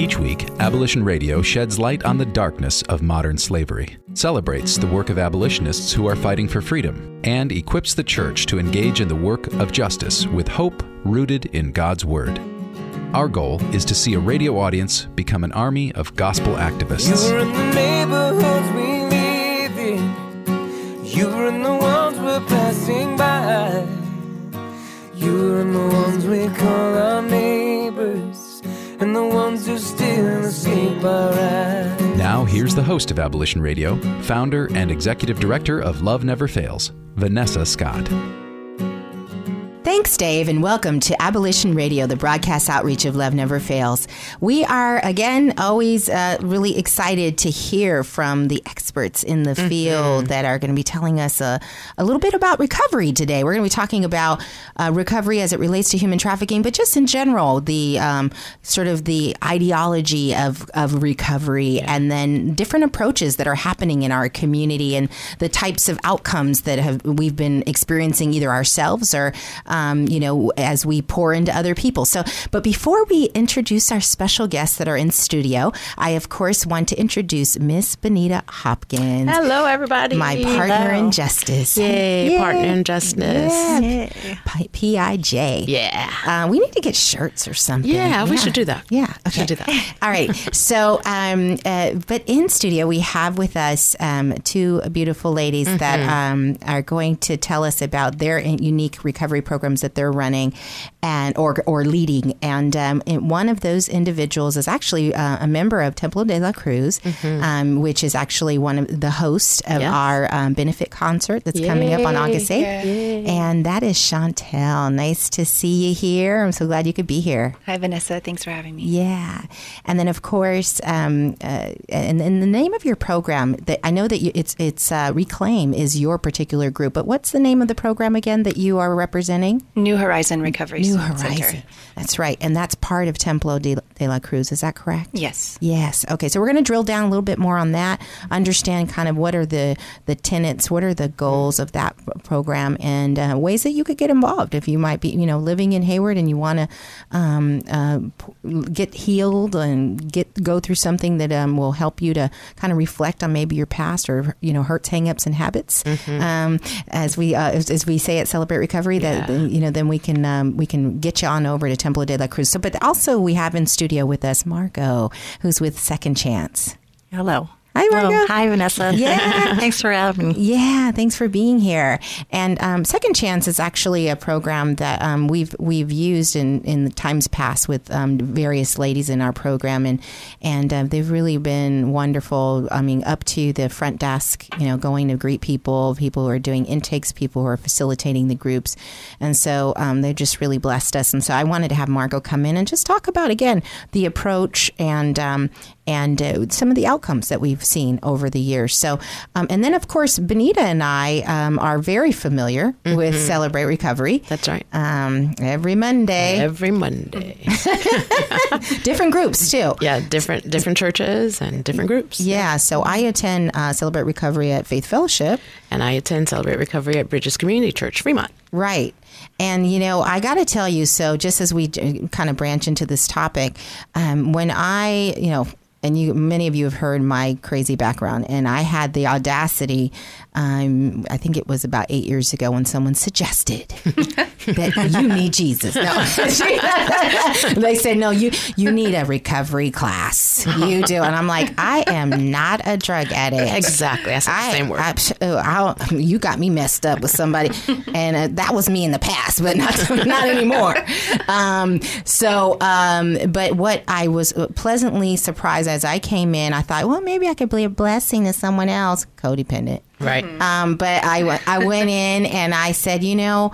Each week, Abolition Radio sheds light on the darkness of modern slavery, celebrates the work of abolitionists who are fighting for freedom, and equips the church to engage in the work of justice with hope rooted in God's Word. Our goal is to see a radio audience become an army of gospel activists. You're in the neighborhoods we live in. You're in the ones we're passing by. You're in the ones we call our. And the ones who still escape. Now, here's the host of Abolition Radio, founder and executive director of Love Never Fails, Vanessa Scott. Thanks, Dave, and welcome to Abolition Radio, the broadcast outreach of Love Never Fails. We are, again, always uh, really excited to hear from the experts in the field that are going to be telling us a, a little bit about recovery today. We're going to be talking about uh, recovery as it relates to human trafficking, but just in general, the um, sort of the ideology of, of recovery and then different approaches that are happening in our community and the types of outcomes that have we've been experiencing either ourselves or um, you know, as we pour into other people. So, but before we introduce our special guests that are in studio, I of course want to introduce Miss Benita Hopkins. Hello, everybody. My partner in justice. Yay, partner in justice. Yeah. PIJ. Yeah. Uh, we need to get shirts or something. Yeah, we should do that. Yeah. Okay. Should do that. All right. So, um, uh, but in studio, we have with us um, two beautiful ladies that um, are going to tell us about their unique recovery programs that they're running and or, or leading. And, um, and one of those individuals is actually uh, a member of Templo de la Cruz, um, which is actually one of the hosts of Yes. our um, benefit concert that's coming up on August 8th. And that is Chantel. Nice to see you here. I'm so glad you could be here. Hi, Vanessa. Thanks for having me. Yeah, and then of course, um, uh, and, and the name of your program that I know that you, it's it's uh, Reclaim is your particular group, but what's the name of the program again that you are representing? New Horizon Recovery New Center. Horizon. That's right, and that's part of Templo de, de la Cruz. Is that correct? Yes. Yes. Okay. So we're going to drill down a little bit more on that. Understand kind of what are the the tenets, what are the goals of that program, and uh, ways that you could get involved if you might be, you know, living in Hayward and you want to um, uh, get healed and get go through something that um, will help you to kind of reflect on maybe your past or you know hurts, hangups, and habits. Um, as we uh, as, as we say at Celebrate Recovery, that Yeah. You know then we can um, we can get you on over to Templo de la Cruz. So, but also we have in studio with us Marco, who's with Second Chance. Hello. Hi, Margo. Hello. Hi, Vanessa. Yeah. Thanks for having me. Yeah, thanks for being here. And um, Second Chance is actually a program that um, we've we've used in, in the times past with um, various ladies in our program, and and um, they've really been wonderful. I mean, up to the front desk, you know, going to greet people, people who are doing intakes, people who are facilitating the groups, and so um, they just really blessed us. And so I wanted to have Margot come in and just talk about again the approach and um, and uh, some of the outcomes that we've seen over the years. So, um, and then of course, Benita and I um, are very familiar with Celebrate Recovery. That's right. Um, every Monday, Every Monday. different groups too. Yeah, different different churches and different groups. Yeah, so I attend uh, Celebrate Recovery at Faith Fellowship. And I attend Celebrate Recovery at Bridges Community Church, Fremont. Right. And, you know, I got to tell you, so just as we kind of branch into this topic, um, when I, you know, and you, many of you have heard my crazy background, and I had the audacity. Um, I think it was about eight years ago when someone suggested that you need Jesus. No, they said no. You you need a recovery class. You do, and I'm like, I am not a drug addict. Exactly. I said the same word. I, oh, I, you got me messed up with somebody, and uh, that was me in the past, but not not anymore. Um, so, um, but what I was pleasantly surprised as I came in, I thought, well, maybe I could be a blessing to someone else. Codependent, Right. um, but I, I went in and I said, you know,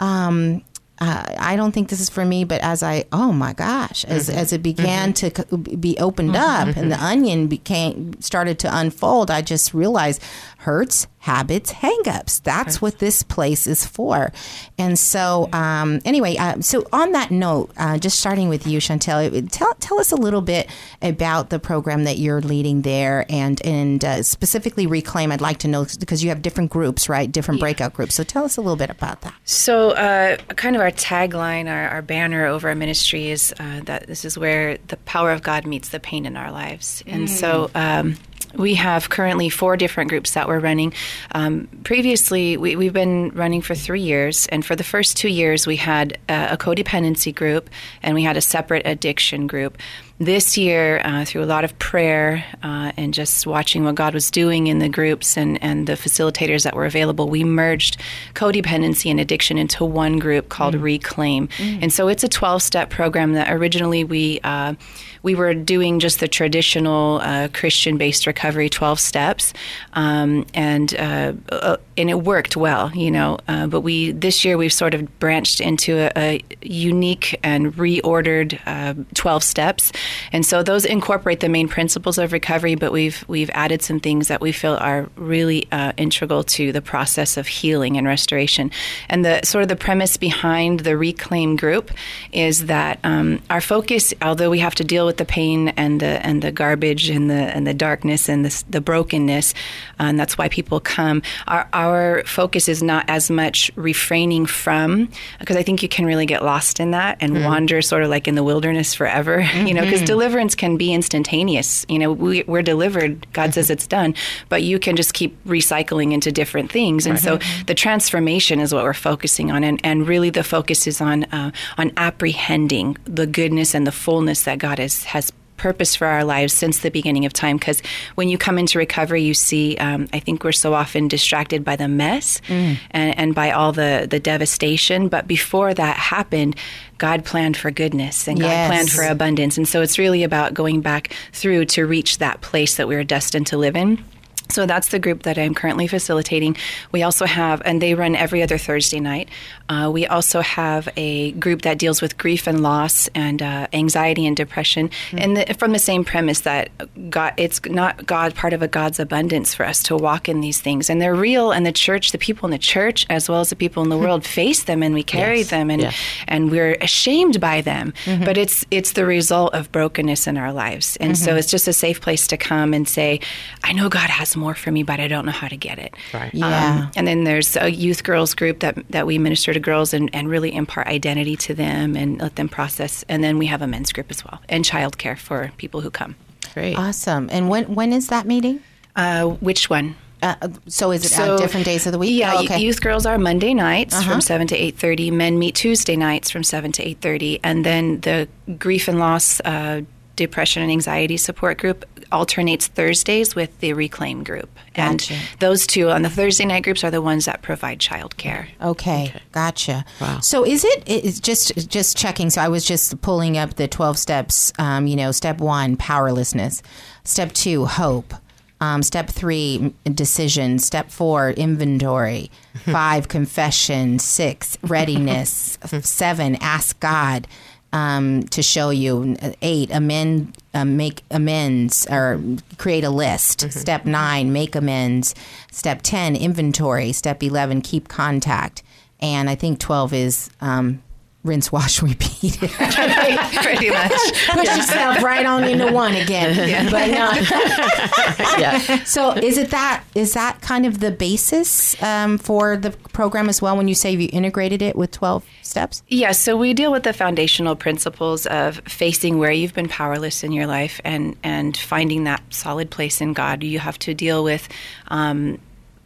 um, uh, I don't think this is for me. But as I, oh my gosh, as Mm-hmm. as it began to be opened up and the onion became started to unfold, I just realized hurts, habits, hangups. That's what this place is for. And so, um, anyway, uh, so on that note, uh, just starting with you, Chantel, tell tell us a little bit about the program that you're leading there, and and uh, specifically reclaim. I'd like to know because you have different groups, right? Different breakout groups. So tell us a little bit about that. So, uh, kind of our tagline, our, our banner over our ministry is uh, that this is where the power of God meets the pain in our lives. And so, um, we have currently four different groups that we're running. Um, previously, we, we've been running for three years, and for the first two years, we had uh, a codependency group and we had a separate addiction group. This year, uh, through a lot of prayer uh, and just watching what God was doing in the groups and, and the facilitators that were available, we merged codependency and addiction into one group called Reclaim. And so it's a 12 step program that originally we, uh, we were doing just the traditional uh, Christian based recovery 12 steps. Um, and, uh, uh, and it worked well, you know. Uh, but we, this year, we've sort of branched into a, a unique and reordered uh, 12 steps. And so those incorporate the main principles of recovery, but we've we've added some things that we feel are really uh, integral to the process of healing and restoration. And the sort of the premise behind the Reclaim group is that um, our focus, although we have to deal with the pain and the and the garbage and the and the darkness and the, the brokenness, uh, and that's why people come. Our our focus is not as much refraining from, because I think you can really get lost in that and wander sort of like in the wilderness forever, you know, because deliverance can be instantaneous. You know, we, we're delivered, God says it's done, but you can just keep recycling into different things. And so the transformation is what we're focusing on. And, and really the focus is on, uh, on apprehending the goodness and the fullness that God has, has purpose for our lives since the beginning of time. Because when you come into recovery, you see, um, I think we're so often distracted by the mess and, and by all the, the devastation. But before that happened, God planned for goodness and God Yes. planned for abundance. And so it's really about going back through to reach that place that we are destined to live in. So that's the group that I'm currently facilitating. We also have, and they run every other Thursday night. Uh, we also have a group that deals with grief and loss and uh, anxiety and depression, and the, from the same premise that God, it's not God part of a God's abundance for us to walk in these things, and they're real. And the church, the people in the church, as well as the people in the world, face them, and we carry Yes. them, and Yeah. and we're ashamed by them. But it's it's the result of brokenness in our lives, and so it's just a safe place to come and say, I know God has more for me, but I don't know how to get it. Right. Yeah. Um, and then there's a youth girls group that that we minister to girls and, and really impart identity to them and let them process. And then we have a men's group as well and childcare for people who come. Great. Awesome. And when when is that meeting? Uh, which one? Uh, so is it on different days of the week? Yeah, Oh, okay. Uh-huh. youth girls are Monday nights from seven to eight thirty. Men meet Tuesday nights from seven to eight thirty, and then the grief and loss, uh, depression and anxiety support group alternates Thursdays with the Reclaim group, Gotcha. and those two on the Thursday night groups are the ones that provide childcare. Okay, gotcha. Wow. So is it? It's just just checking. So I was just pulling up the twelve steps. Um, you know, step one, powerlessness. Step two, hope. Um, step three, decision. Step four, inventory. Five, confession. Six, readiness. Seven, ask God um, to show you. Eight, amend, uh, make amends or create a list. Step nine, make amends. Step ten, inventory. Step eleven, keep contact. And I think twelve is um, rinse, wash, repeat. Pretty much. Push yourself right on into one again. But no. yeah. So is it that is that kind of the basis um, for the program as well? When you say you integrated it with twelve steps? Yes, so we deal with the foundational principles of facing where you've been powerless in your life and, and finding that solid place in God. You have to deal with um,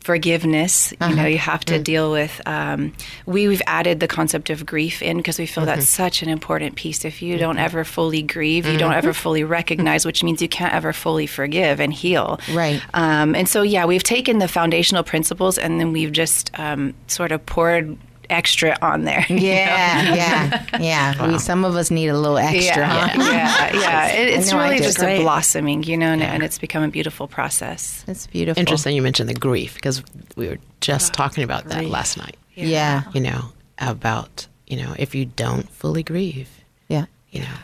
forgiveness. You know, you have to deal with. Um, we, we've added the concept of grief in because we feel that's such an important piece. If you don't ever fully grieve, you don't ever fully recognize, which means you can't ever fully forgive and heal. Right. Um, and so, yeah, we've taken the foundational principles and then we've just um, sort of poured extra on there. you know? Yeah, yeah, yeah. We, some of us need a little extra. Yeah, huh? yeah, yeah. It, it's really just Great. a blossoming, you know, and, and it's become a beautiful process. It's beautiful. Interesting you mentioned the grief because we were just oh, talking about that last night. Yeah. You know, about you know, if you don't fully grieve, Yeah. you know,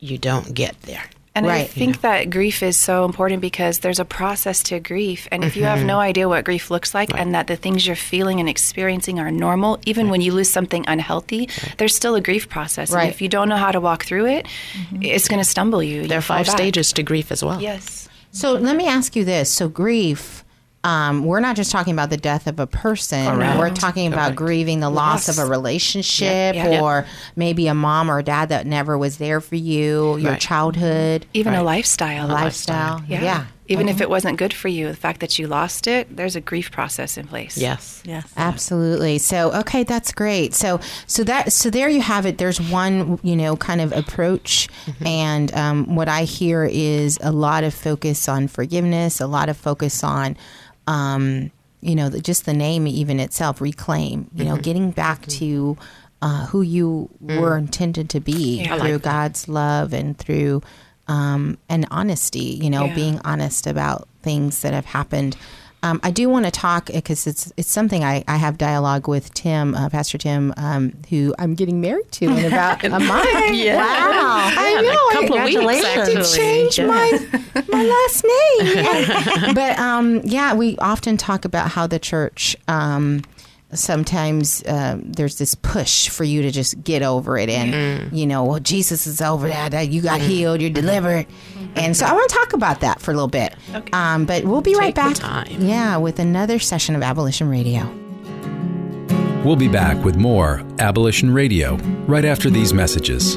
you don't get there. And I Right. think that grief is so important because there's a process to grief. And if you have mm-hmm. no idea what grief looks like and that the things you're feeling and experiencing are normal, even when you lose something unhealthy, there's still a grief process. Right. And if you don't know how to walk through it, mm-hmm. it's going to stumble you. There are You fall five back. stages to grief as well. Yes. So let me ask you this. So grief, um, we're not just talking about the death of a person. Correct. We're talking about Correct. grieving the loss Loss. of a relationship Yeah, yeah. or maybe a mom or a dad that never was there for you, your Right. childhood, Even a lifestyle. lifestyle. Yeah. yeah. Even if it wasn't good for you, the fact that you lost it, there's a grief process in place. Yes. Yes. Absolutely. So okay, that's great. So so that so there you have it. There's one you know kind of approach, and um, what I hear is a lot of focus on forgiveness, a lot of focus on. Um, you know, the, just the name even itself, reclaim. You know, getting back to uh, who you were intended to be Yeah. Through like. God's love and through um, and honesty. You know, Yeah. being honest about things that have happened. Um, I do want to talk because it's it's something I, I have dialogue with Tim, uh, Pastor Tim, um, who I'm getting married to in about a month. Yeah. Wow, I Yeah, a know. couple I, of weeks, I had to change Yeah. my my last name. but um, yeah, we often talk about how the church. Um, sometimes um, there's this push for you to just get over it and Mm-hmm. you know well jesus is over that that you got healed you're delivered and so i want to talk about that for a little bit um, but we'll be right back time. yeah with another session of abolition radio We'll be back with more Abolition Radio right after these messages.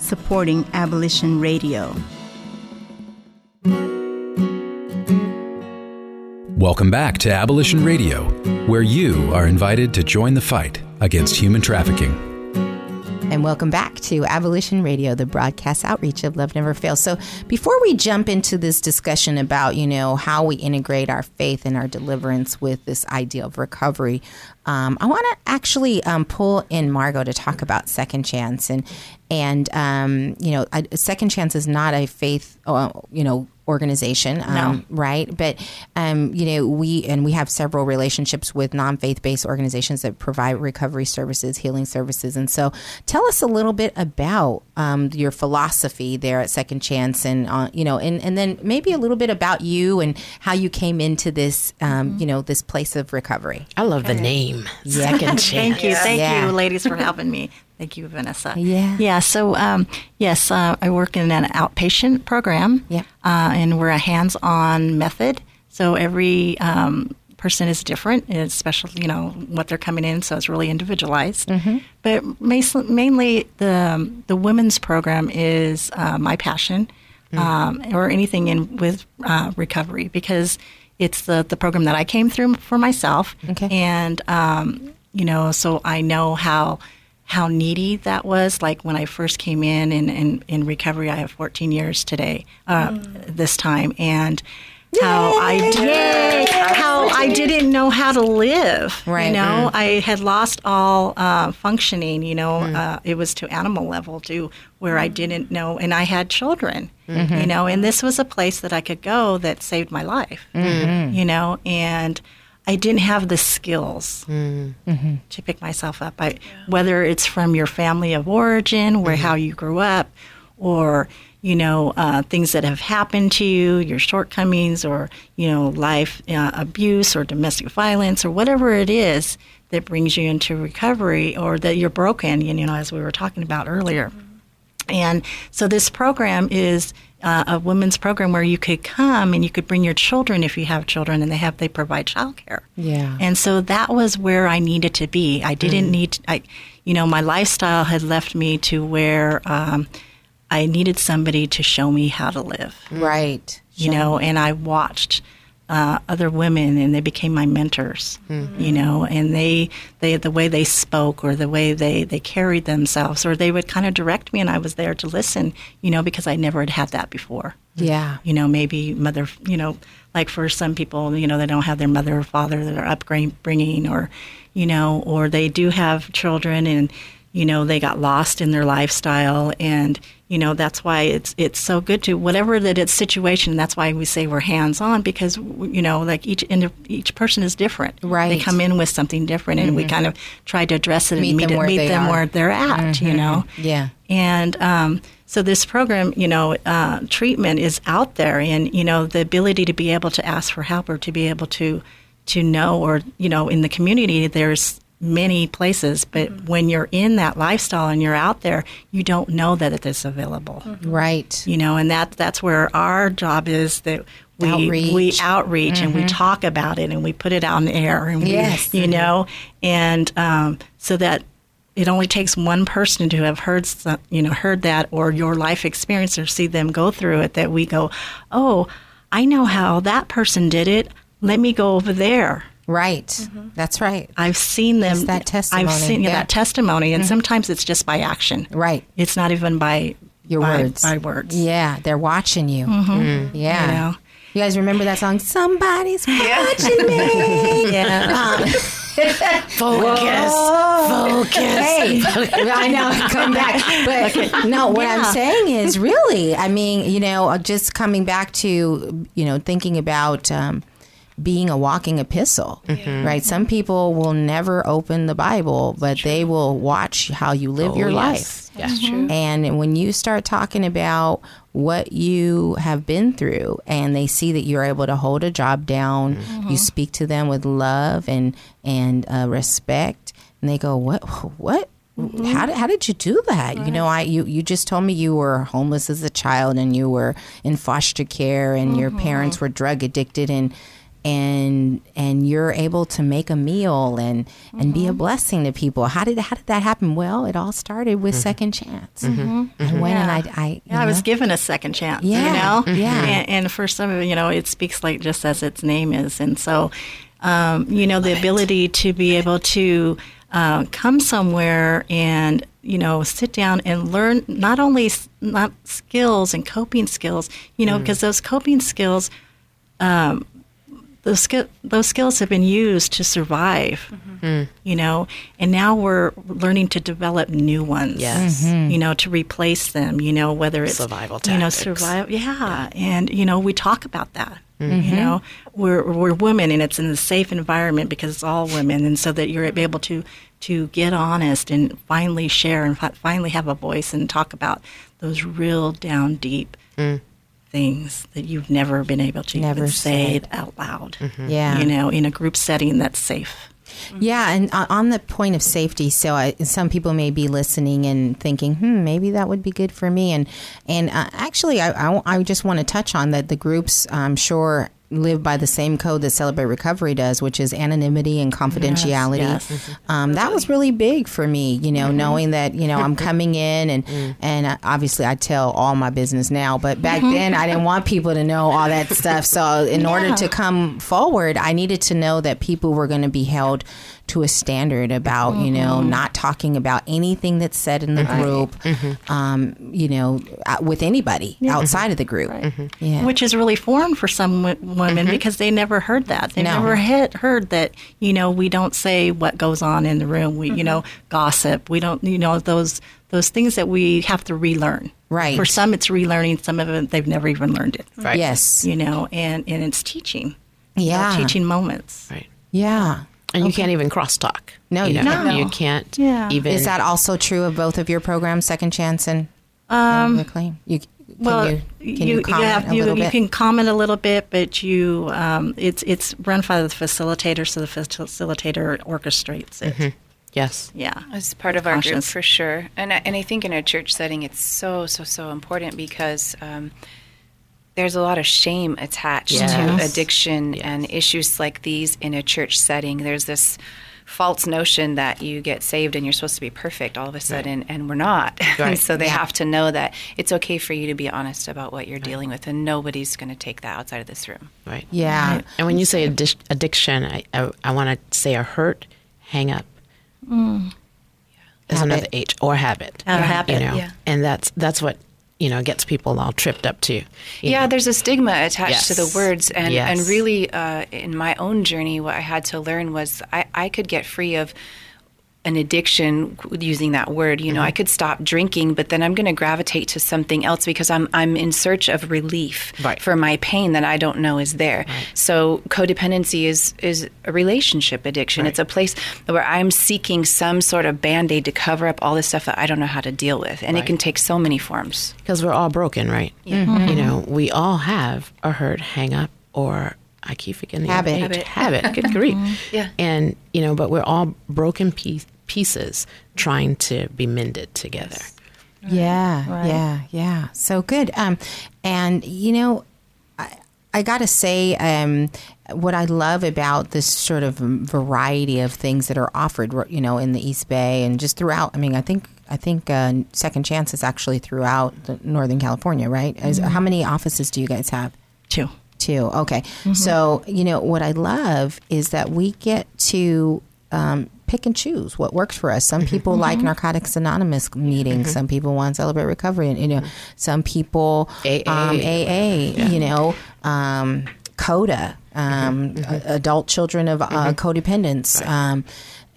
supporting Abolition Radio. Welcome back to Abolition Radio, where you are invited to join the fight against human trafficking. And welcome back to Abolition Radio, the broadcast outreach of Love Never Fails. So, before we jump into this discussion about, you know, how we integrate our faith and our deliverance with this idea of recovery, um, I want to actually um, pull in Margot to talk about Second Chance. And, and um, you know, I, Second Chance is not a faith, uh, you know, organization, um, right? But um, you know, we and we have several relationships with non-faith-based organizations that provide recovery services, healing services, and so tell us a little bit about um, your philosophy there at Second Chance, and uh, you know, and and then maybe a little bit about you and how you came into this, um, you know, this place of recovery. I love the name. Second chance. Thank you. Thank Yeah. you, ladies, for helping me. Thank you, Vanessa. Yeah. Yeah. So, um, yes, uh, I work in an outpatient program. Yeah. Uh, and we're a hands on method. So every um, person is different, it's special, you know, what they're coming in. So it's really individualized. But mas- mainly the, the women's program is uh, my passion. Um, or anything in with uh, recovery because it's the, the program that I came through for myself. Okay. And um, you know, so I know how how needy that was. Like when I first came in in, in, in recovery, I have 14 years today, uh, this time, and how I did, how I didn't know how to live. Right. You know, mm-hmm. I had lost all uh, functioning. You know, mm. uh, it was to animal level to where I didn't know, and I had children. Mm-hmm. You know, and this was a place that I could go that saved my life. Mm-hmm. You know, and I didn't have the skills mm. to pick myself up. I, whether it's from your family of origin, where how you grew up, or you know uh, things that have happened to you, your shortcomings, or you know life uh, abuse or domestic violence or whatever it is that brings you into recovery or that you're broken, you know, as we were talking about earlier. And so this program is uh, a women's program where you could come and you could bring your children if you have children, and they have they provide childcare. Yeah. And so that was where I needed to be. I didn't Mm. need, I, you know, my lifestyle had left me to where um, I needed somebody to show me how to live Right. you know, and I watched uh, other women, and they became my mentors, you know, and they they the way they spoke or the way they they carried themselves, or they would kind of direct me, and I was there to listen, you know, because I never had had that before. Yeah. You know, maybe mother, you know, like for some people, you know, they don't have their mother or father that are upbringing, or, you know, or they do have children and, you know, they got lost in their lifestyle, and you know that's why it's it's so good to whatever that it's situation. That's why we say we're hands on because you know, like each each person is different. Right. They come in with something different, and we kind of try to address it Meet and meet, them it- where meet they them where they're at. You know. Yeah. And um, so this program, you know, uh, treatment is out there, and you know, the ability to be able to ask for help or to be able to to know, or you know, in the community, there's many places, but mm-hmm. when you're in that lifestyle and you're out there, you don't know that it is available. Mm-hmm. Right. You know, and that that's where our job is that we Outreach. we outreach and we mm-hmm. talk about it and we put it out in the air and we, Yes. you know, and um, so that it only takes one person to have heard some, you know heard that or your life experience or see them go through it that we go, oh, I know how that person did it. Let me go over there. Right. That's right. I've seen them. It's that testimony, I've seen yeah, yeah. that testimony, and sometimes it's just by action. Right. It's not even by Your by- words. By words. Yeah. They're watching you. Mm. Yeah. You know? You guys remember that song? Somebody's watching me. Yeah. Focus. Focus. Hey, I know, come back. But no, what I'm saying is really, I mean, you know, just coming back to, you know, thinking about um, being a walking epistle, right? Some people will never open the Bible, but they will watch how you live your life. Yes. True. Mm-hmm. And when you start talking about what you have been through and they see that you're able to hold a job down, you speak to them with love and and uh, respect, and they go, "What? What? How did how did you do that? You know, I you you just told me you were homeless as a child and you were in foster care and your parents were drug addicted and and and you're able to make a meal and and be a blessing to people. How did how did that happen? Well, it all started with second chance. I went and I I Yeah, I was given a second chance. Yeah, You know. yeah. And, and for some of it, you know, it speaks like just as its name is, and so, um, you know, the ability to be able to uh, come somewhere and you know sit down and learn not only s- not skills and coping skills, you know, because those coping skills. Um, those, skill, those skills have been used to survive, mm-hmm. hmm. you know, and now we're learning to develop new ones Yes. Mm-hmm. you know, to replace them, you know, whether it's Survival tactics. you know, survival, yeah. and you know, we talk about that. You mm-hmm. know, we're we're women, and it's in a safe environment because it's all women, and so that you're able to to get honest and finally share and fi- finally have a voice and talk about those real down deep mm. Things that you've never been able to Never even say said. it out loud. Yeah. you know, in a group setting that's safe. Yeah, and uh, on the point of safety, so I, some people may be listening and thinking, "Hmm, maybe that would be good for me." And and uh, actually, I, I, I just want to touch on that. The groups, I'm sure, live by the same code that Celebrate Recovery does, which is anonymity and confidentiality. yes. Um, that was really big for me, you know, knowing that you know I'm coming in and and uh, obviously I tell all my business now, but back then I didn't want people to know all that stuff. So in order to come forward, I needed to know that people were going to be held to a standard about you know mm-hmm. not talking about anything that's said in the mm-hmm. group, mm-hmm. um, you know, uh, with anybody outside of the group. Yeah. which is really foreign for some w- women because they never heard that. They No. never had heard that. You know, we don't say what goes on in the room. We, you know, gossip. We don't. You know, those those things that we have to relearn. Right. For some, it's relearning. Some of them they've never even learned it. Right. Yes. You know, and and it's teaching. you know, Yeah. teaching moments. Right. Yeah. And you can't even crosstalk. No, you you know, can't. You can't Yeah. even. Is that also true of both of your programs, Second Chance and, um, Reclaim? You well, you, can you, comment have, a you, little you bit? can comment a little bit, but you um, it's it's run by the facilitator, so the facilitator orchestrates it. Yes. Yeah, As part of our group, for sure. And I, and I think in a church setting, it's so, so, so important because um, there's a lot of shame attached Yes. to addiction and issues like these in a church setting. There's this false notion that you get saved and you're supposed to be perfect all of a sudden, and we're not. and so they have to know that it's okay for you to be honest about what you're dealing with, and nobody's going to take that outside of this room. Right. yeah. And when you say addic- addiction, I, I, I want to say a hurt, hang up. Mm. There's Habit. another H or habit. A habit, You know, yeah. and that's that's what you know gets people all tripped up too. Yeah, know. there's a stigma attached to the words, and Yes. and really, uh, in my own journey, what I had to learn was I, I could get free of an addiction using that word. You know, Mm-hmm. I could stop drinking, but then I'm going to gravitate to something else because I'm I'm in search of relief Right. for my pain that I don't know is there. So codependency is is a relationship addiction. It's a place where I'm seeking some sort of band aid to cover up all the stuff that I don't know how to deal with, and it can take so many forms. because we're all broken, right? Mm-hmm. You know, we all have a hurt, hang up, or I keep forgetting the Habit. other H, habit. Good grief. Yeah. And you know, but we're all broken piece, pieces trying to be mended together. Yeah, yeah, yeah. So good. Um, and you know, I, I got to say, um, what I love about this sort of variety of things that are offered, you know, in the East Bay and just throughout. I mean, I think I think uh, Second Chance is actually throughout the Northern California, right? Is, how many offices do you guys have? two. Too. Okay. So, you know, what I love is that we get to um, pick and choose what works for us. Some people like Narcotics Anonymous meetings. Some people want to celebrate recovery. And, you know, some people, AA. um, AA, you know, um, CODA, um, a- adult children of uh, codependents. Um,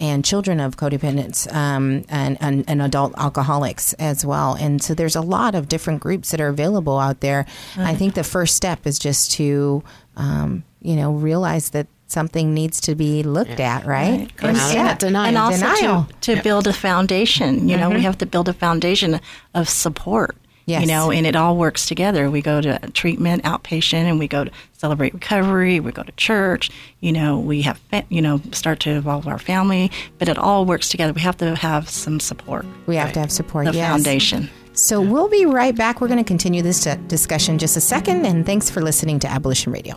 and children of codependents um, and, and, and adult alcoholics as well. And so there's a lot of different groups that are available out there. I think the first step is just to, um, you know, realize that something needs to be looked at, right? Come out of that denial. and also Denial. to, to build a foundation. You know, Mm-hmm. we have to build a foundation of support. Yes. You know, and it all works together. We go to treatment, outpatient, and we go to celebrate recovery. We go to church. You know, we have, you know, start to involve our family, but it all works together. We have to have some support. We have to have support. The yes. foundation. So we'll be right back. We're going to continue this uh, discussion just a second. And thanks for listening to Abolition Radio.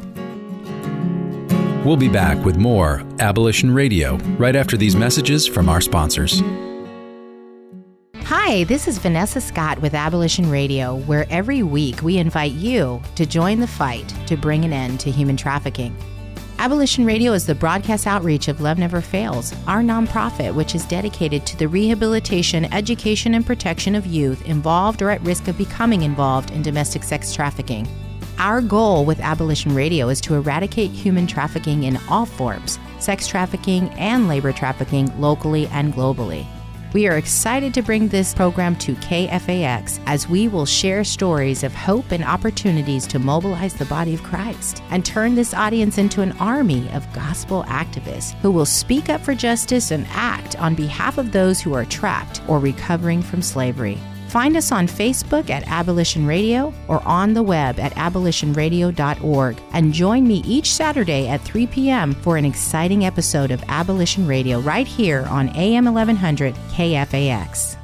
We'll be back with more Abolition Radio right after these messages from our sponsors. Hi, this is Vanessa Scott with Abolition Radio, where every week we invite you to join the fight to bring an end to human trafficking. Abolition Radio is the broadcast outreach of Love Never Fails, our nonprofit, which is dedicated to the rehabilitation, education, and protection of youth involved or at risk of becoming involved in domestic sex trafficking. Our goal with Abolition Radio is to eradicate human trafficking in all forms sex trafficking and labor trafficking locally and globally. We are excited to bring this program to KFAX as we will share stories of hope and opportunities to mobilize the body of Christ and turn this audience into an army of gospel activists who will speak up for justice and act on behalf of those who are trapped or recovering from slavery. Find us on Facebook at Abolition Radio or on the web at abolitionradio.org and join me each Saturday at 3 p.m. for an exciting episode of Abolition Radio right here on AM 1100 KFAX.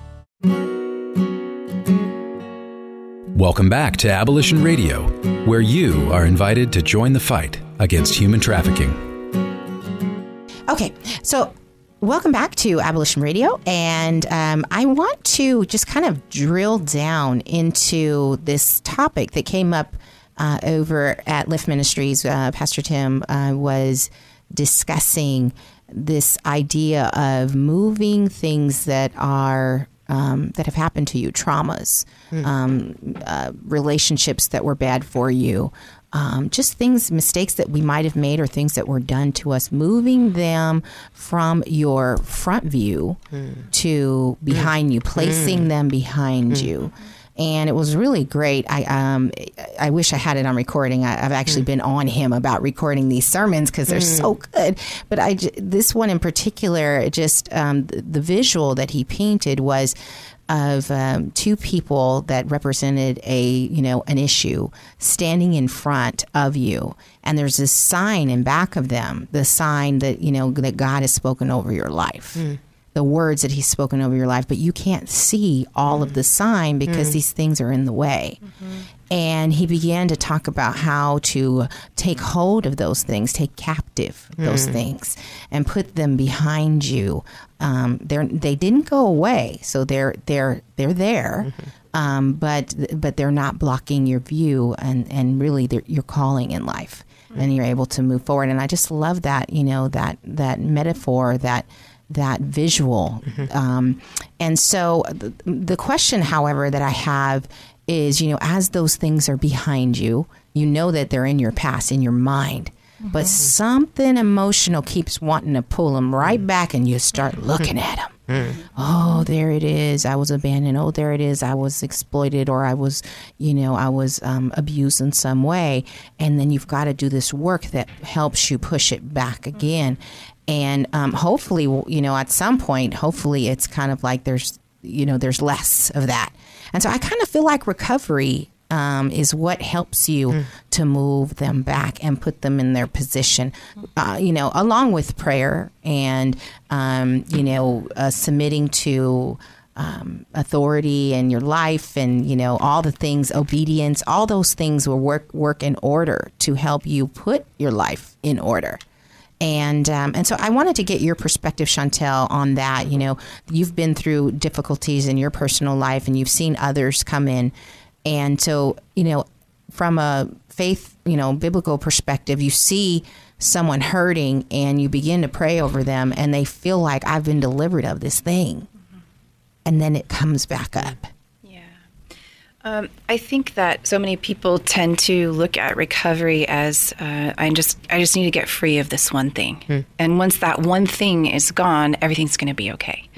Welcome back to Abolition Radio, where you are invited to join the fight against human trafficking. Okay, so welcome back to Abolition Radio, and um, I want to just kind of drill down into this topic that came up uh, over at Lift Ministries. Uh, Pastor Tim uh, was discussing this idea of moving things that are um, that have happened to you, traumas, um, uh, relationships that were bad for you, um, just things, mistakes that we might have made or things that were done to us, moving them from your front view to behind you, placing them behind you. And it was really great. I um, I wish I had it on recording. I, I've actually been on him about recording these sermons because they're so good. But I this one in particular, just um, the, the visual that he painted was of um, two people that represented a you know an issue standing in front of you, and there's this sign in back of them, the sign that you know that God has spoken over your life. Hmm. The words that he's spoken over your life, but you can't see all of hmm. the sign because hmm. these things are in the way. Mm-hmm. And he began to talk about how to take hold of those things, take captive those things, and put them behind you. Um, they're, they didn't go away, so they're they're they're there, um, but but they're not blocking your view and and really your calling in life, and you're able to move forward. And I just love that you know that that metaphor that that visual. Um, and so the, the question, however, that I have is, you know, as those things are behind you, you know that they're in your past, in your mind. But something emotional keeps wanting to pull them right back, and you start looking at them. Oh, there it is. I was abandoned. Oh, there it is. I was exploited, or I was, you know, I was um, abused in some way. And then you've got to do this work that helps you push it back again. And um, hopefully, you know, at some point, hopefully, it's kind of like there's, you know, there's less of that. And so I kind of feel like recovery um, is what helps you to move them back and put them in their position, uh, you know, along with prayer and, um, you know, uh, submitting to um, authority and your life and, you know, all the things, obedience, all those things will work, work in order to help you put your life in order. And um, and so I wanted to get your perspective, Chantel, on that. You know, you've been through difficulties in your personal life, and you've seen others come in, and so you know, from a faith, you know, biblical perspective, you see someone hurting, and you begin to pray over them, and they feel like I've been delivered of this thing, and then it comes back up. Um, I think that so many people tend to look at recovery as uh, I just I just need to get free of this one thing, and once that one thing is gone, everything's going to be okay.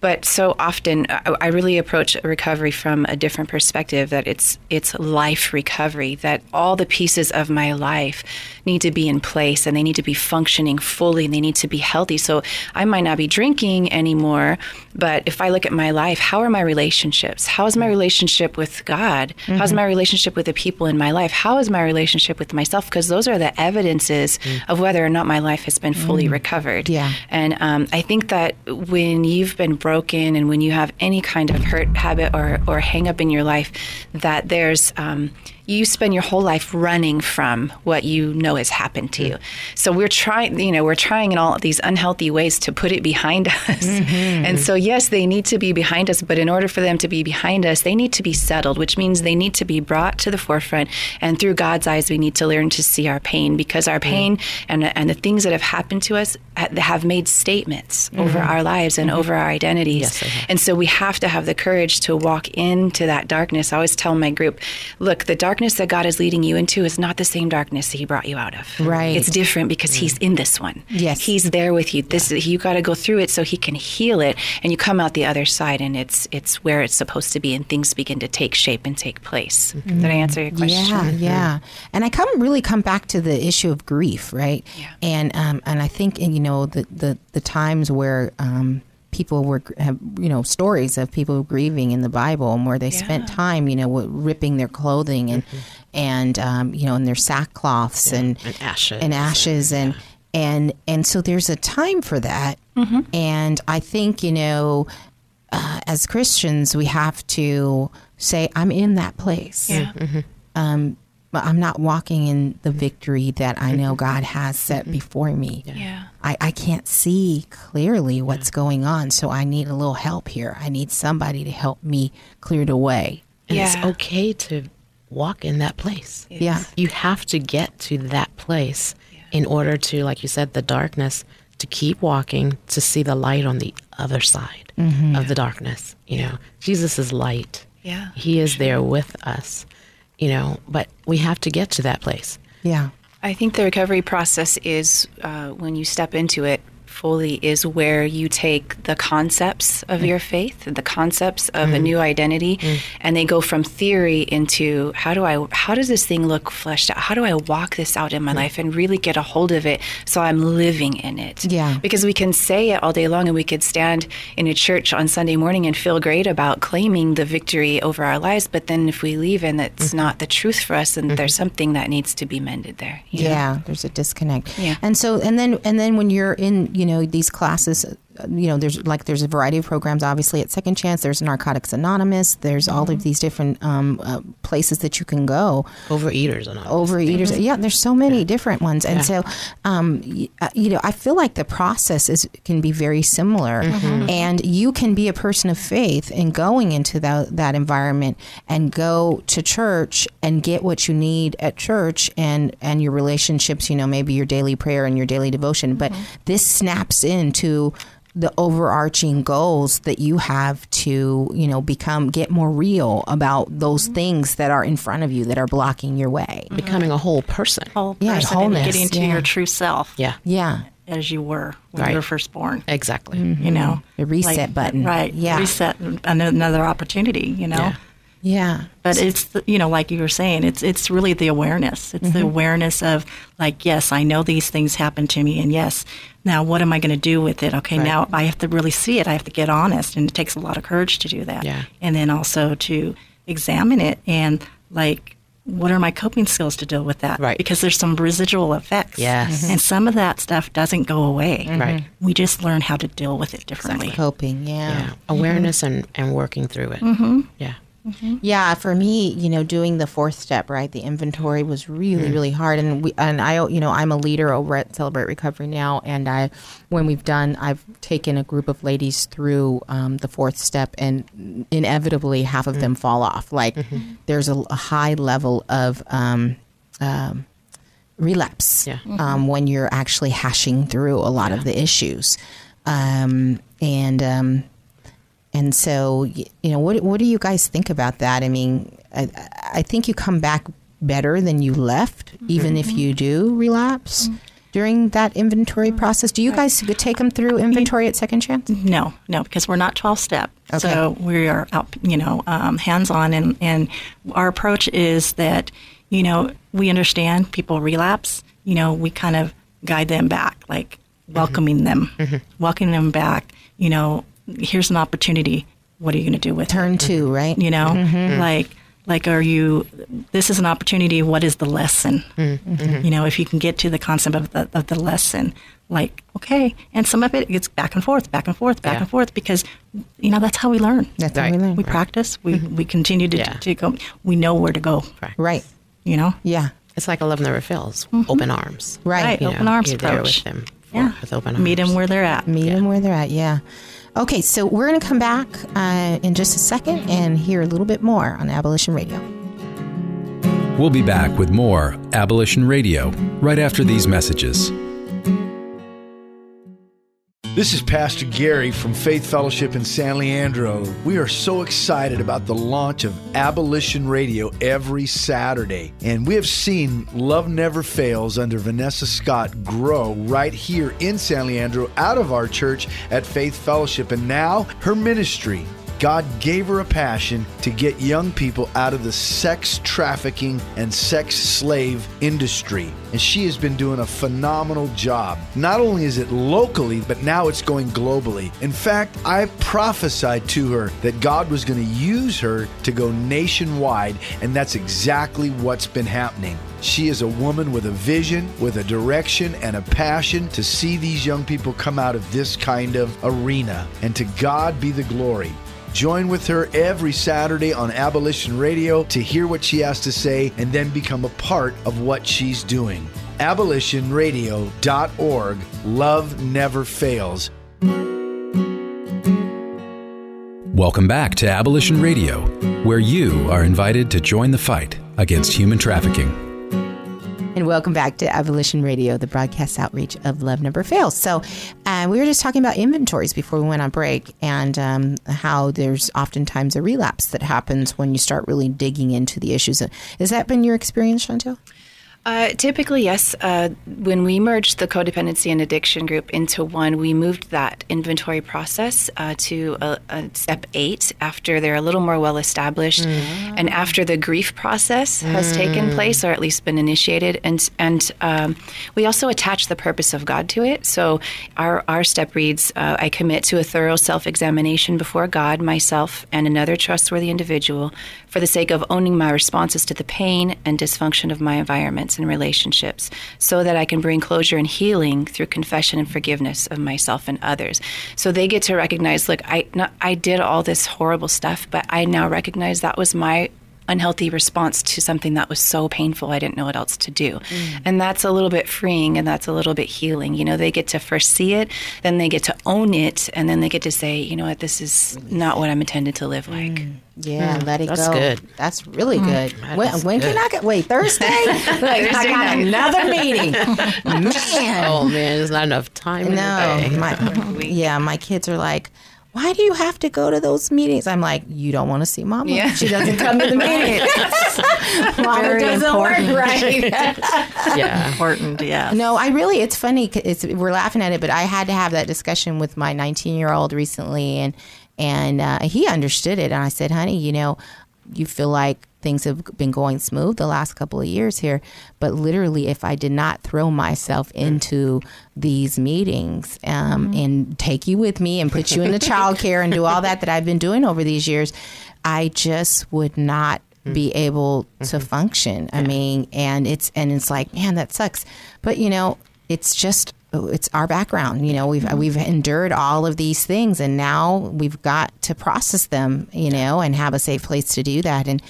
But so often, I, I really approach recovery from a different perspective. That it's it's life recovery. That all the pieces of my life need to be in place, and they need to be functioning fully, and they need to be healthy. So I might not be drinking anymore, but if I look at my life, how are my relationships? How is my relationship with God? How's my relationship with the people in my life? How is my relationship with myself? Because those are the evidences of whether or not my life has been fully recovered. Yeah. And um, I think that when you've been broken and when you have any kind of hurt habit or, or hang up in your life, that there's. Um, you spend your whole life running from what you know has happened to you. So we're trying, you know, we're trying in all these unhealthy ways to put it behind us. Mm-hmm. And so, yes, they need to be behind us, but in order for them to be behind us, they need to be settled, which means they need to be brought to the forefront. And through God's eyes, we need to learn to see our pain because our pain and, and the things that have happened to us have made statements mm-hmm. over our lives and mm-hmm. over our identities. Yes. And so we have to have the courage to walk into that darkness. I always tell my group, look, the darkness that God is leading you into is not the same darkness that He brought you out of. Right. It's different because He's in this one. Yes. He's there with you. This you got to go through it so He can heal it, and you come out the other side, and it's it's where it's supposed to be, and things begin to take shape and take place. Did I answer your question? Yeah, yeah. And I come really come back to the issue of grief, right? Yeah. And um, and I think and you know the the, the times where um, people were have you know stories of people grieving in the Bible and where they spent time you know ripping their clothing and and um, you know in their sackcloths and And ashes. and ashes and and and so there's a time for that. And i think you know uh, as christians we have to say i'm in that place. Yeah. um, but i'm not walking in the victory that i know mm-hmm. god has set mm-hmm. before me. Yeah. I, I can't see clearly what's going on so i need a little help here. I need somebody to help me clear the way. And Yeah. it's okay to walk in that place. yeah. You have to get to that place in order to, like you said, the darkness, to keep walking, to see the light on the other side mm-hmm. of the darkness. You know, Jesus is light. Yeah. He is there with us, you know, but we have to get to that place. yeah I think the recovery process is uh, when you step into it fully is where you take the concepts of your faith, and the concepts of a mm-hmm. new identity, mm. and they go from theory into how do I how does this thing look fleshed out? How do I walk this out in my mm. life and really get a hold of it so I'm living in it? Yeah. Because we can say it all day long and we could stand in a church on Sunday morning and feel great about claiming the victory over our lives, but then if we leave and it's mm-hmm. not the truth for us, then there's mm-hmm. something that needs to be mended there. know? Yeah, there's a disconnect. Yeah. And so, and then, and then when you're in, you know, these classes, you know, there's like there's a variety of programs. Obviously, at Second Chance, there's Narcotics Anonymous. There's all of these different um, uh, places that you can go. Overeaters all. Overeaters, yeah. There's so many different ones, and so, um, y- uh, you know, I feel like the process is can be very similar, and you can be a person of faith in going into that that environment and go to church and get what you need at church and and your relationships. You know, maybe your daily prayer and your daily devotion, but this snaps into the overarching goals that you have to, you know, become get more real about those mm-hmm. things that are in front of you that are blocking your way. Mm-hmm. Becoming a whole person. Whole Yeah, person wholeness, getting to yeah. your true self Yeah, Yeah. as you were when Right. you were first born. exactly. Mm-hmm. You know, The reset button. right? Yeah. reset another opportunity. You know, Yeah. Yeah. but it's you know, like you were saying, it's it's really the awareness. It's the mm-hmm. awareness of like, yes, I know these things happen to me, and yes, now what am I going to do with it? Okay, now I have to really see it. I have to get honest, and it takes a lot of courage to do that. Yeah. and then also to examine it and like. What are my coping skills to deal with that? Right. Because there's some residual effects. Yes. And mm-hmm. some of that stuff doesn't go away. Mm-hmm. Right. We just learn how to deal with it differently. Coping. Yeah. Yeah, awareness and, and working through it. Mm-hmm. Yeah, Yeah, for me, you know, doing the fourth step, right, the inventory was really, really hard. And we, and I, you know, I'm a leader over at Celebrate Recovery now, and I, when we've done, I've taken a group of ladies through um, the fourth step, and inevitably half of them fall off. Like, there's a, a high level of um, um, relapse Yeah. um, when you're actually hashing through a lot of the issues, um, and. And so, you know, what what do you guys think about that? I mean, I, I think you come back better than you left, mm-hmm. even if you do relapse mm-hmm. during that inventory mm-hmm. process. Do you guys take them through inventory at Second Chance? No, no, because we're not 12 step. Okay. So we are out, you know, um, hands on. And, and our approach is that, you know, we understand people relapse. You know, we kind of guide them back, like welcoming them, welcoming them back. You know, here's an opportunity. What are you going to do with it? Turn two, mm-hmm. right? You know, mm-hmm. Mm-hmm. like, like, are you? This is an opportunity. What is the lesson? You know, if you can get to the concept of the of the lesson, like, okay, and some of it gets back and forth, back and forth, back Yeah. and forth, because you know that's how we learn. That's how we learn. we practice. We we continue to, Yeah. to go. We know where to go. Right. You know. Yeah. it's like a love never fails. Open arms. Right. Right. You Open know, arms you're there approach. with them. for- Yeah. with open arms. Meet them where they're at. Meet them where they're at. Yeah. Okay, so we're going to come back uh, in just a second and hear a little bit more on Abolition Radio. We'll be back with more Abolition Radio right after these messages. This is Pastor Gary from Faith Fellowship in San Leandro. We are so excited about the launch of Abolition Radio every Saturday. And we have seen Love Never Fails under Vanessa Scott grow right here in San Leandro out of our church at Faith Fellowship. And now her ministry God gave her a passion to get young people out of the sex trafficking and sex slave industry. And she has been doing a phenomenal job. Not only is it locally, but now it's going globally. In fact, I prophesied to her that God was going to use her to go nationwide, and that's exactly what's been happening. She is a woman with a vision, with a direction, and a passion to see these young people come out of this kind of arena. And to God be the glory. Join with her every Saturday on Abolition Radio to hear what she has to say and then become a part of what she's doing. AbolitionRadio.org. Love never fails. Welcome back to Abolition Radio, where you are invited to join the fight against human trafficking. And welcome back to Abolition Radio, the broadcast outreach of Love Never Fails. So, uh, we were just talking about inventories before we went on break and um, how there's oftentimes a relapse that happens when you start really digging into the issues. Has that been your experience, Chantel? Uh, typically, yes. Uh, when we merged the codependency and addiction group into one, we moved that inventory process uh, to a, a step eight after they're a little more well established, and after the grief process has taken place or at least been initiated. And and um, we also attach the purpose of God to it. So our our step reads: uh, I commit to a thorough self examination before God, myself, and another trustworthy individual for the sake of owning my responses to the pain and dysfunction of my environments and relationships so that I can bring closure and healing through confession and forgiveness of myself and others. So they get to recognize, look, I, not, I did all this horrible stuff, but I now recognize that was my unhealthy response to something that was so painful I didn't know what else to do. Mm. And that's a little bit freeing and that's a little bit healing. You know, they get to first see it, then they get to own it, and then they get to say, you know what, this is not what I'm intended to live mm. like. Yeah, mm. let it that's go. That's good. That's really good. When, That's when can. I get? Wait, Thursday? like, I got another meeting. Man, Oh man, there's not enough time. in the no, day. my, yeah, my kids are like. Why do you have to go to those meetings? I'm like, you don't want to see mama. Yeah. She doesn't come to the meetings. mama Very doesn't important. work right. yeah. Important, yeah. No, I really, it's funny. It's, we're laughing at it, but I had to have that discussion with my 19 year old recently, and and uh, he understood it. And I said, "Honey, you know, you feel like things have been going smooth the last couple of years here, but literally, if I did not throw myself into these meetings um, mm-hmm. and take you with me and put you into childcare and do all that that I've been doing over these years, I just would not." Mm. be able to mm-hmm. function. I mean, and it's and it's like, man, that sucks. But you know, it's just it's our background. You know, we've mm-hmm. we've endured all of these things, and now we've got to process them. You know, and have a safe place to do that. And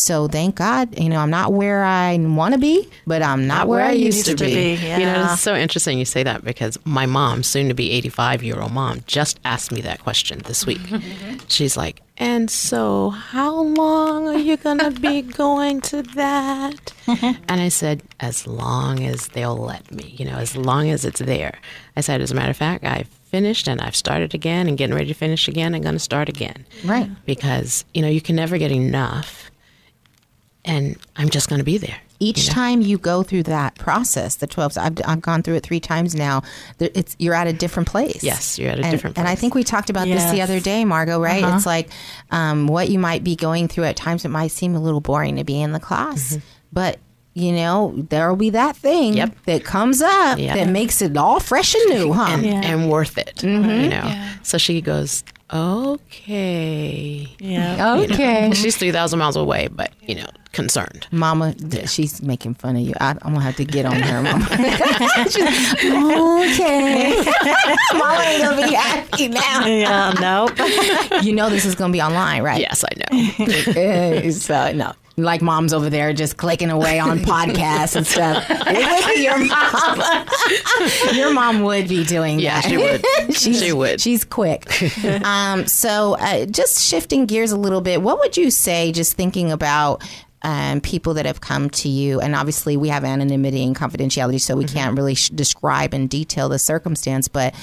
so, thank God, you know, I'm not where I want to be, but I'm not, where, I used, to, be. Yeah. You know, it's so interesting you say that because my mom, soon to be 85 year old mom, just asked me that question this week. She's like, and so how long are you going to be going to that? and I said, as long as they'll let me, you know, as long as it's there. I said, as a matter of fact, I've finished and I've started again and getting ready to finish again and going to start again. Right. Because, you know, you can never get enough. And I'm just going to be there. Each time you go through that process, the 12, I've, I've gone through it three times now. It's you're at a different place. Yes, you're at a and, different place. And I think we talked about this the other day, Margot. Right? Uh-huh. It's like um, what you might be going through at times. It might seem a little boring to be in the class, mm-hmm. but you know there will be that thing Yep. that comes up Yeah. that makes it all fresh and new, huh? and, Yeah. and worth it. Mm-hmm. You know. So she goes, okay. Yeah. You know. Okay. She's three thousand miles away, but you know, concerned. Mama, th- she's making fun of you. I, I'm gonna have to get on her, Mama. Okay, Mama ain't gonna be happy now. Yeah, nope. You know this is gonna be online, right? Yes, I know. Uh, so no, like mom's over there just clicking away on podcasts and stuff. Your mom, your mom would be doing Yeah, that. she would. she's, She would. She's quick. um, so, uh, just shifting gears a little bit, what would you say? Just thinking about. Um, people that have come to you, and obviously we have anonymity and confidentiality, so we can't really sh- describe in detail the circumstance. But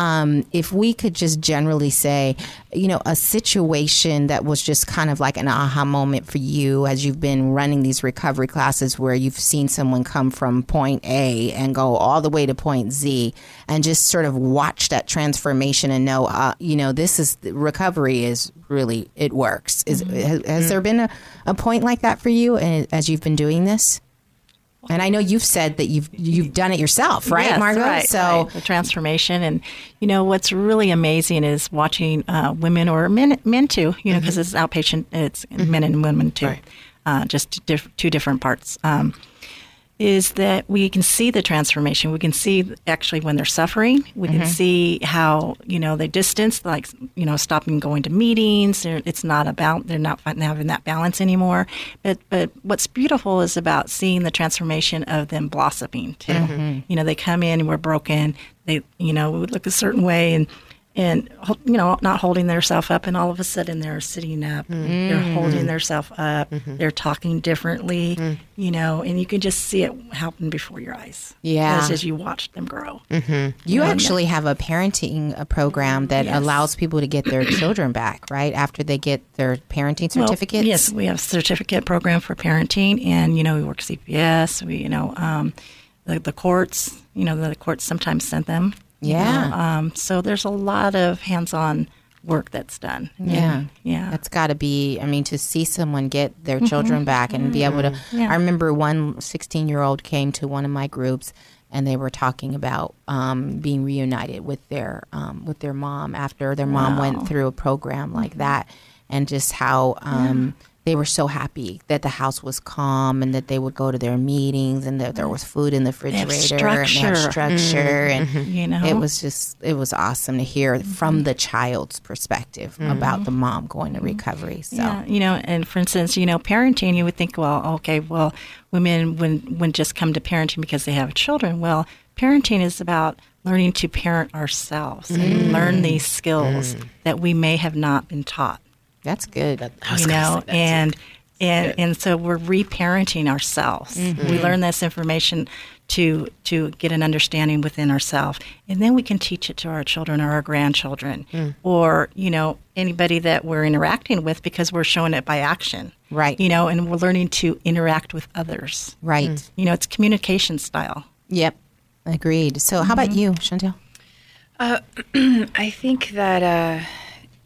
um, if we could just generally say, you know, a situation that was just kind of like an aha moment for you as you've been running these recovery classes where you've seen someone come from point A and go all the way to point Z and just sort of watch that transformation and know, uh, you know, this is recovery is really, it works. Is, has, has there been a, a point like that for you as you've been doing this? And I know you've said that you've you've done it yourself, right, Yes, Margot? right, so right. the transformation, and you know what's really amazing is watching uh, women or men, men too. You know, because it's outpatient, it's men and women too, Right. uh, just diff- two different parts. Um, is that we can see the transformation. We can see actually when they're suffering. We can mm-hmm. see how you know they distance, like you know, stopping going to meetings. It's not about they're not having that balance anymore. But but what's beautiful is about seeing the transformation of them blossoming too. Mm-hmm. You know, they come in and we're broken. They you know we would look a certain way and. And you know not holding themselves up and all of a sudden they're sitting up mm. they're holding mm. themselves up mm-hmm. they're talking differently mm. you know and you can just see it happen before your eyes Yeah. as, as you watch them grow mm-hmm. You actually have a parenting uh, program that Yes. allows people to get their children back, right? After they get their parenting Well, certificates. yes, we have a certificate program for parenting, and you know we work CPS. We you know um, the the courts. You know the courts sometimes send them. You Yeah. know, um, so there's a lot of hands-on work that's done. Yeah. Yeah. That's got to be, I mean, to see someone get their children back and be able to. Yeah. I remember one 16 year old came to one of my groups and they were talking about um, being reunited with their um, with their mom after their mom went through a program like that and just how um, they were so happy that the house was calm and that they would go to their meetings and that there was food in the have refrigerator and they had structure. structure and mm-hmm. You know? it was just it was awesome to hear from mm-hmm. the child's perspective mm-hmm. about the mom going to recovery so Yeah, you know, and for instance, you know, parenting, you would think, well, okay, well, women wouldn't, wouldn't just come to parenting because they have children. Well, parenting is about learning to parent ourselves and mm. learn these skills mm. that we may have not been taught. That's good. I was you know, say that too. and and and so we're reparenting ourselves. Mm-hmm. We learn this information to to get an understanding within ourselves, and then we can teach it to our children or our grandchildren, mm. or you know anybody that we're interacting with because we're showing it by action, Right. You know, and we're learning to interact with others. right. Mm. You know, it's communication style. yep. Agreed. So how about mm-hmm. you chantel? Uh, I think that, uh, I-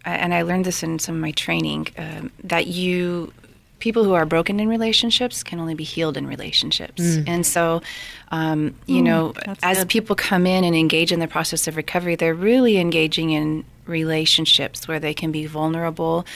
and I learned this in some of my training, um, that you, people who are broken in relationships can only be healed in relationships. And so, um, you know, as good. people come in and engage in the process of recovery, they're really engaging in relationships where they can be vulnerable.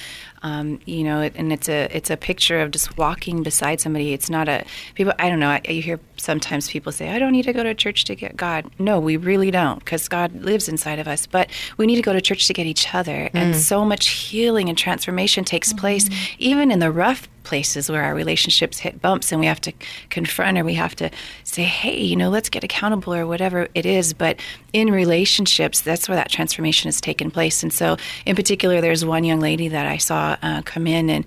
Um, you know, and it's a it's a picture of just walking beside somebody. It's not a people. I don't know. I, you hear sometimes people say, "I don't need to go to church to get God." No, we really don't, because God lives inside of us. But we need to go to church to get each other, and so much healing and transformation takes place, even in the rough places where our relationships hit bumps, and we have to confront or we have to say, "Hey, you know, let's get accountable," or whatever it is. But in relationships, that's where that transformation has taken place. And so, in particular, there's one young lady that I saw uh, come in and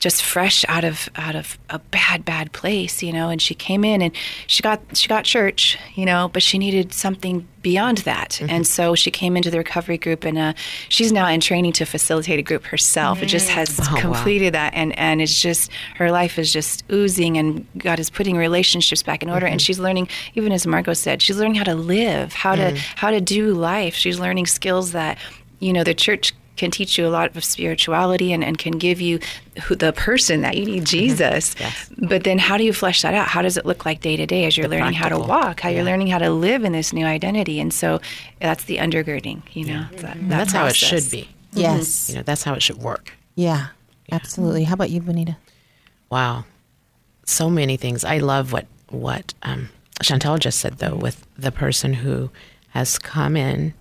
just fresh out of out of a bad bad place you know and she came in and she got she got church you know but she needed something beyond that. Mm-hmm. And so she came into the recovery group and uh, she's now in training to facilitate a group herself. It just has oh, wow. completed that. And and it's just her life is just oozing and god is putting relationships back in order. And mm-hmm. she's learning even as margot said she's learning how to live how to mm. how to do life. She's learning skills that you know the church can teach you a lot of spirituality and, and can give you who, the person that you need Jesus. But then how do you flesh that out? How does it look like day to day as you're learning how to walk, how you're learning how to live in this new identity? And so that's the undergirding, you know. that- that that's how it should be. yes You know, that's how it should work. yeah absolutely how about you Benita Wow, so many things. I love what what um, Chantel just said though, with the person who has come in,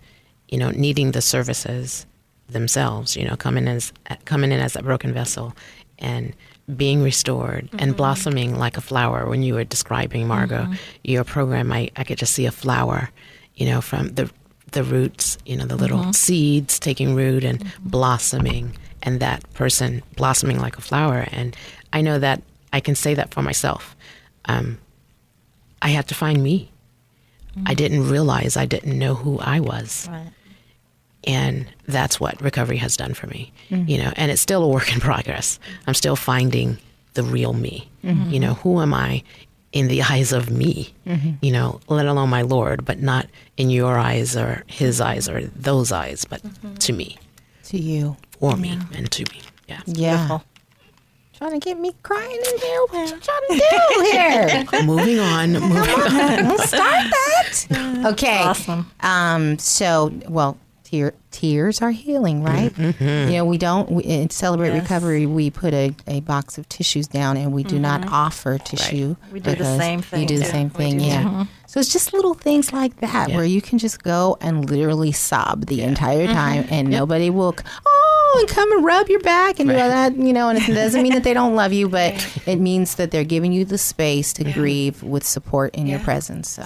you know, needing the services themselves. You know, coming as coming in as a broken vessel and being restored and mm-hmm. blossoming like a flower. When you were describing Margot, mm-hmm. your program, I, I could just see a flower. You know, from the the roots, you know, the little mm-hmm. seeds taking root and blossoming, and that person blossoming like a flower. And I know that I can say that for myself. Um, I had to find me. I didn't realize I didn't know who I was. And that's what recovery has done for me. Mm. You know, and it's still a work in progress. I'm still finding the real me. Mm-hmm. You know, who am I in the eyes of me? Mm-hmm. You know, let alone my Lord, but not in your eyes or his eyes or those eyes, but mm-hmm. to me, to you for me, and to me. Yeah. yeah trying to get me crying in here what you trying to do here moving on. Moving on. Don't start that. Okay. Awesome. Um. So, well, tear, tears are healing, mm-hmm. right? Mm-hmm. You know, we don't we, in celebrate recovery. We put a, a box of tissues down, and we do mm-hmm. not offer tissue. We do the same You thing. do the Yeah, same thing, yeah. So it's just little things like that Yeah. where you can just go and literally sob the entire time, and nobody will. Oh, oh, and come and rub your back and do all that, you know, and it doesn't mean that they don't love you, but it means that they're giving you the space to grieve with support in your presence. So.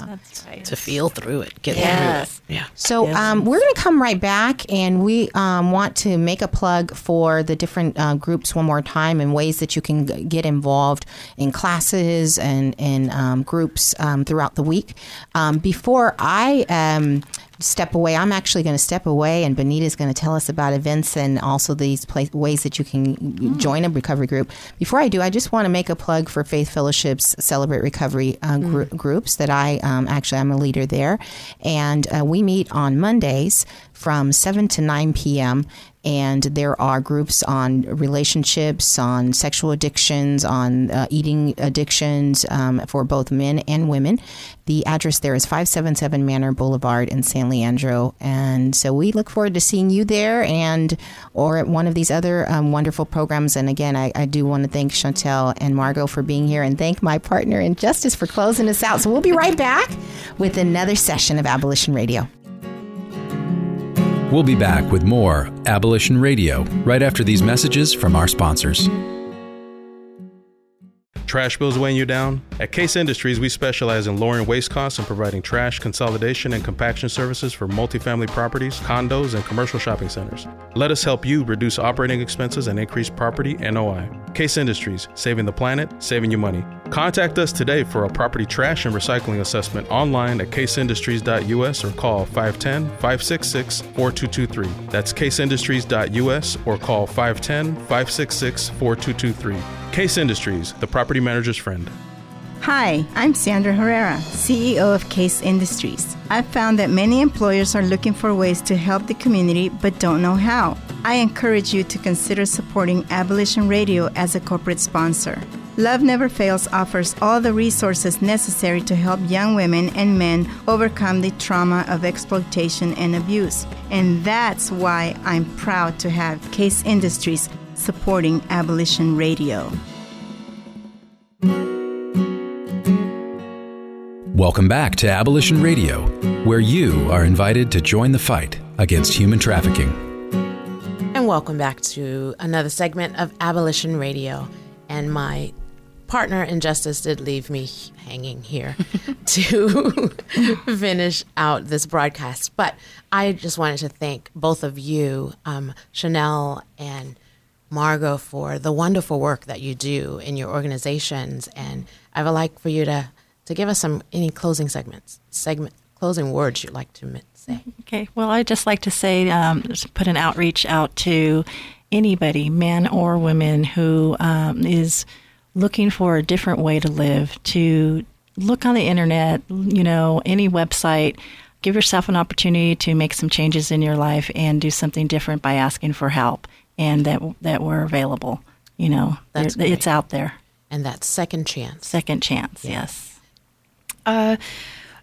to feel through it, get Yes. through it. Yeah. So um, we're going to come right back, and we um, want to make a plug for the different uh, groups one more time and ways that you can g- get involved in classes and in um, groups um, throughout the week. Um, before I um, step away, I'm actually going to step away, and Benita is going to tell us about events and also these pla- ways that you can join a recovery group. Before I do, I just want to make a plug for Faith Fellowship's Celebrate Recovery uh, gr- groups that I um, actually I'm a leader there, and uh, we meet on Mondays from 7 to 9 p.m. And there are groups on relationships, on sexual addictions, on uh, eating addictions um, for both men and women. The address there is 577 Manor Boulevard in San Leandro. And so we look forward to seeing you there and or at one of these other um, wonderful programs. And again, I, I do want to thank Chantel and Margot for being here and thank my partner in Justice for closing us out. So we'll be right back with another session of Abolition Radio. We'll be back with more Abolition Radio right after these messages from our sponsors. Trash bills weighing you down? At Case Industries, we specialize in lowering waste costs and providing trash consolidation and compaction services for multifamily properties, condos, and commercial shopping centers. Let us help you reduce operating expenses and increase property NOI. Case Industries, saving the planet, saving you money. Contact us today for a property trash and recycling assessment online at caseindustries.us or call 510 566 4223. That's caseindustries.us or call 510 566 4223. Case Industries, the property manager's friend. Hi, I'm Sandra Herrera, CEO of Case Industries. I've found that many employers are looking for ways to help the community but don't know how. I encourage you to consider supporting Abolition Radio as a corporate sponsor. Love Never Fails offers all the resources necessary to help young women and men overcome the trauma of exploitation and abuse. And that's why I'm proud to have Case Industries supporting Abolition Radio. Welcome back to Abolition Radio, where you are invited to join the fight against human trafficking. And welcome back to another segment of Abolition Radio. And my partner in justice did leave me hanging here to finish out this broadcast. But I just wanted to thank both of you, um, Chantel and Margot, for the wonderful work that you do in your organizations. And I would like for you to, to give us some any closing segments, segment closing words you'd like to say. Okay. Well, I'd just like to say, um, put an outreach out to anybody, men or women, who um, is looking for a different way to live. To look on the internet, you know, any website. Give yourself an opportunity to make some changes in your life and do something different by asking for help, and that that we're available. You know, That's There- it's out there. And that second chance. Second chance. Yes. Uh,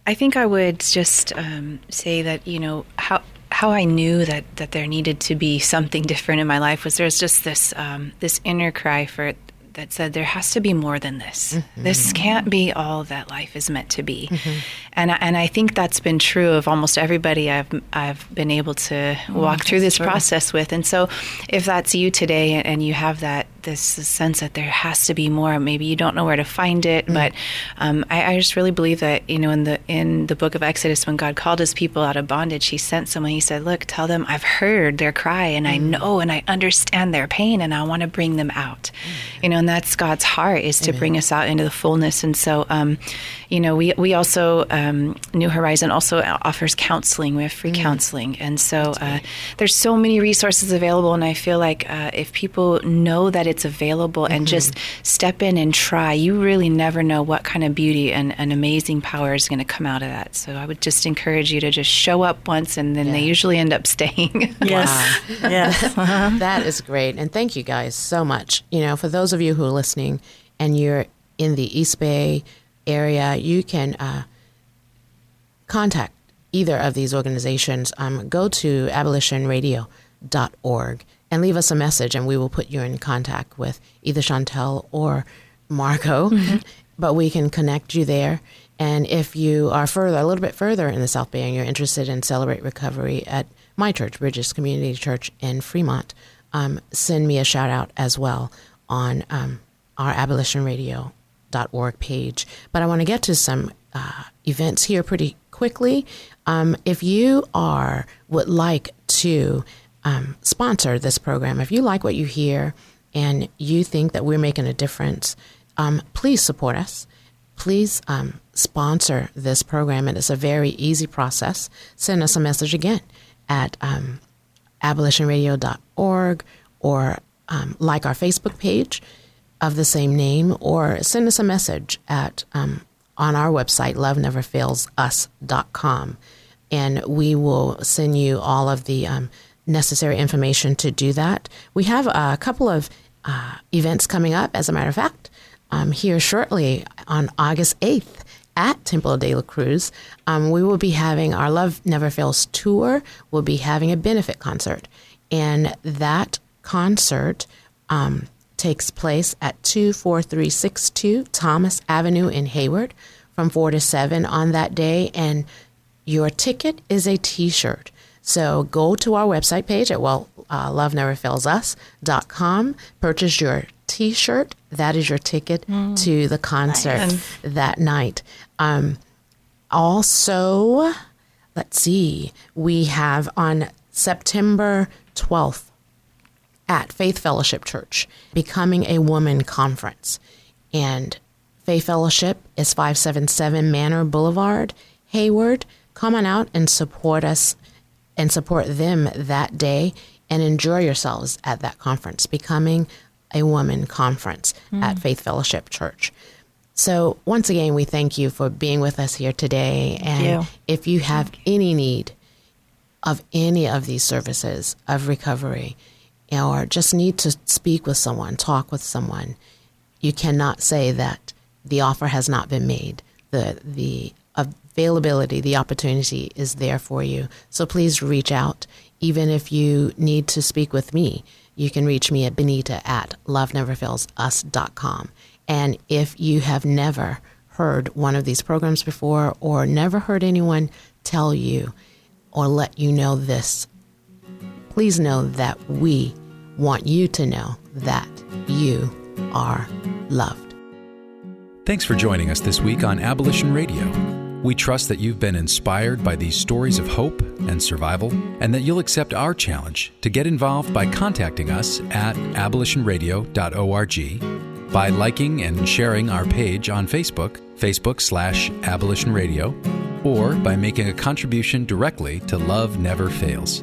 I think I would just um, say that you know how how I knew that that there needed to be something different in my life was there's just this um, this inner cry for that said there has to be more than this. Mm-hmm. This can't be all that life is meant to be, mm-hmm. and I, and I think that's been true of almost everybody I've I've been able to mm, walk through this process with. And so, if that's you today and you have that this sense that there has to be more, maybe you don't know where to find it, but um, I, I just really believe that you know in the in the book of Exodus when God called His people out of bondage, He sent someone. He said, "Look, tell them I've heard their cry and I know and I understand their pain and I want to bring them out." You know, and that's God's heart is to bring us out into the fullness. And so, um, you know, we we also um, New Horizon also offers counseling. We have free counseling, and so uh, there's so many resources available. And I feel like uh, if people know that it's available and just step in and try, you really never know what kind of beauty and, and amazing power is going to come out of that. So I would just encourage you to just show up once, and then they usually end up staying. Yes. yes. Uh-huh. That is great. And thank you guys so much. You know, for those of you who are listening and you're in the East Bay area, you can uh, contact either of these organizations. Um, go to abolitionradio.org and leave us a message, and we will put you in contact with either Chantel or Margot. But we can connect you there. And if you are further, a little bit further in the South Bay, and you're interested in Celebrate Recovery at my church, Bridges Community Church in Fremont, um, send me a shout out as well on um, our abolitionradio.org page. But I want to get to some uh, events here pretty quickly. Um, if you are would like to um, sponsor this program, if you like what you hear and you think that we're making a difference, um, please support us. Please um, sponsor this program, and it's a very easy process. Send us a message again at um, abolitionradio.org or um, like our Facebook page of the same name, or send us a message at um, on our website, loveneverfailsus.com, and we will send you all of the um, necessary information to do that. We have a couple of uh, events coming up, as a matter of fact, um, here shortly on August 8th at Temple de la Cruz. Um, we will be having our Love Never Fails tour. We'll be having a benefit concert, and that concert um, takes place at 24362 Thomas Avenue in Hayward from 4 to 7 on that day. And your ticket is a t shirt. So go to our website page at well, uh, loveneverfailsus.com, purchase your t shirt. That is your ticket mm, to the concert nice. that night. Um, also, let's see, we have on September 12th at Faith Fellowship Church, Becoming a Woman Conference. And Faith Fellowship is 577 Manor Boulevard, Hayward. Come on out and support us and support them that day and enjoy yourselves at that conference, Becoming a Woman Conference mm. at Faith Fellowship Church. So, once again, we thank you for being with us here today. Thank and you. if you have any need of any of these services of recovery, or just need to speak with someone, talk with someone, you cannot say that the offer has not been made. The the availability, the opportunity is there for you. So please reach out. Even if you need to speak with me, you can reach me at benita at loveneverfailsus.com. And if you have never heard one of these programs before or never heard anyone tell you or let you know this, please know that we want you to know that you are loved. Thanks for joining us this week on Abolition Radio. We trust that you've been inspired by these stories of hope and survival, and that you'll accept our challenge to get involved by contacting us at abolitionradio.org, by liking and sharing our page on Facebook, Facebook slash Abolition Radio, or by making a contribution directly to Love Never Fails.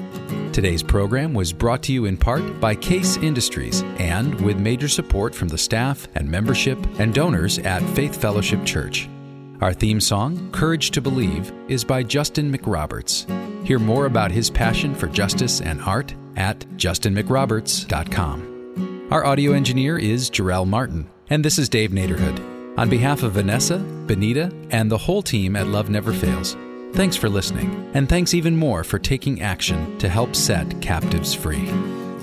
Today's program was brought to you in part by Case Industries and with major support from the staff and membership and donors at Faith Fellowship Church. Our theme song, Courage to Believe, is by Justin McRoberts. Hear more about his passion for justice and art at justinmcroberts.com. Our audio engineer is Jarrell Martin, and this is Dave Naderhood. On behalf of Vanessa, Benita, and the whole team at Love Never Fails, Thanks for listening, and thanks even more for taking action to help set captives free.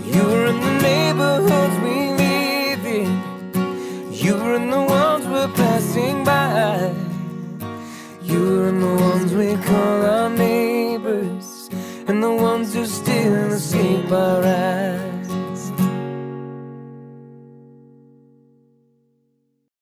You're in the neighborhoods we live in. You're in the ones we're passing by. You're in the ones we call our neighbors, and the ones who still sleep alright.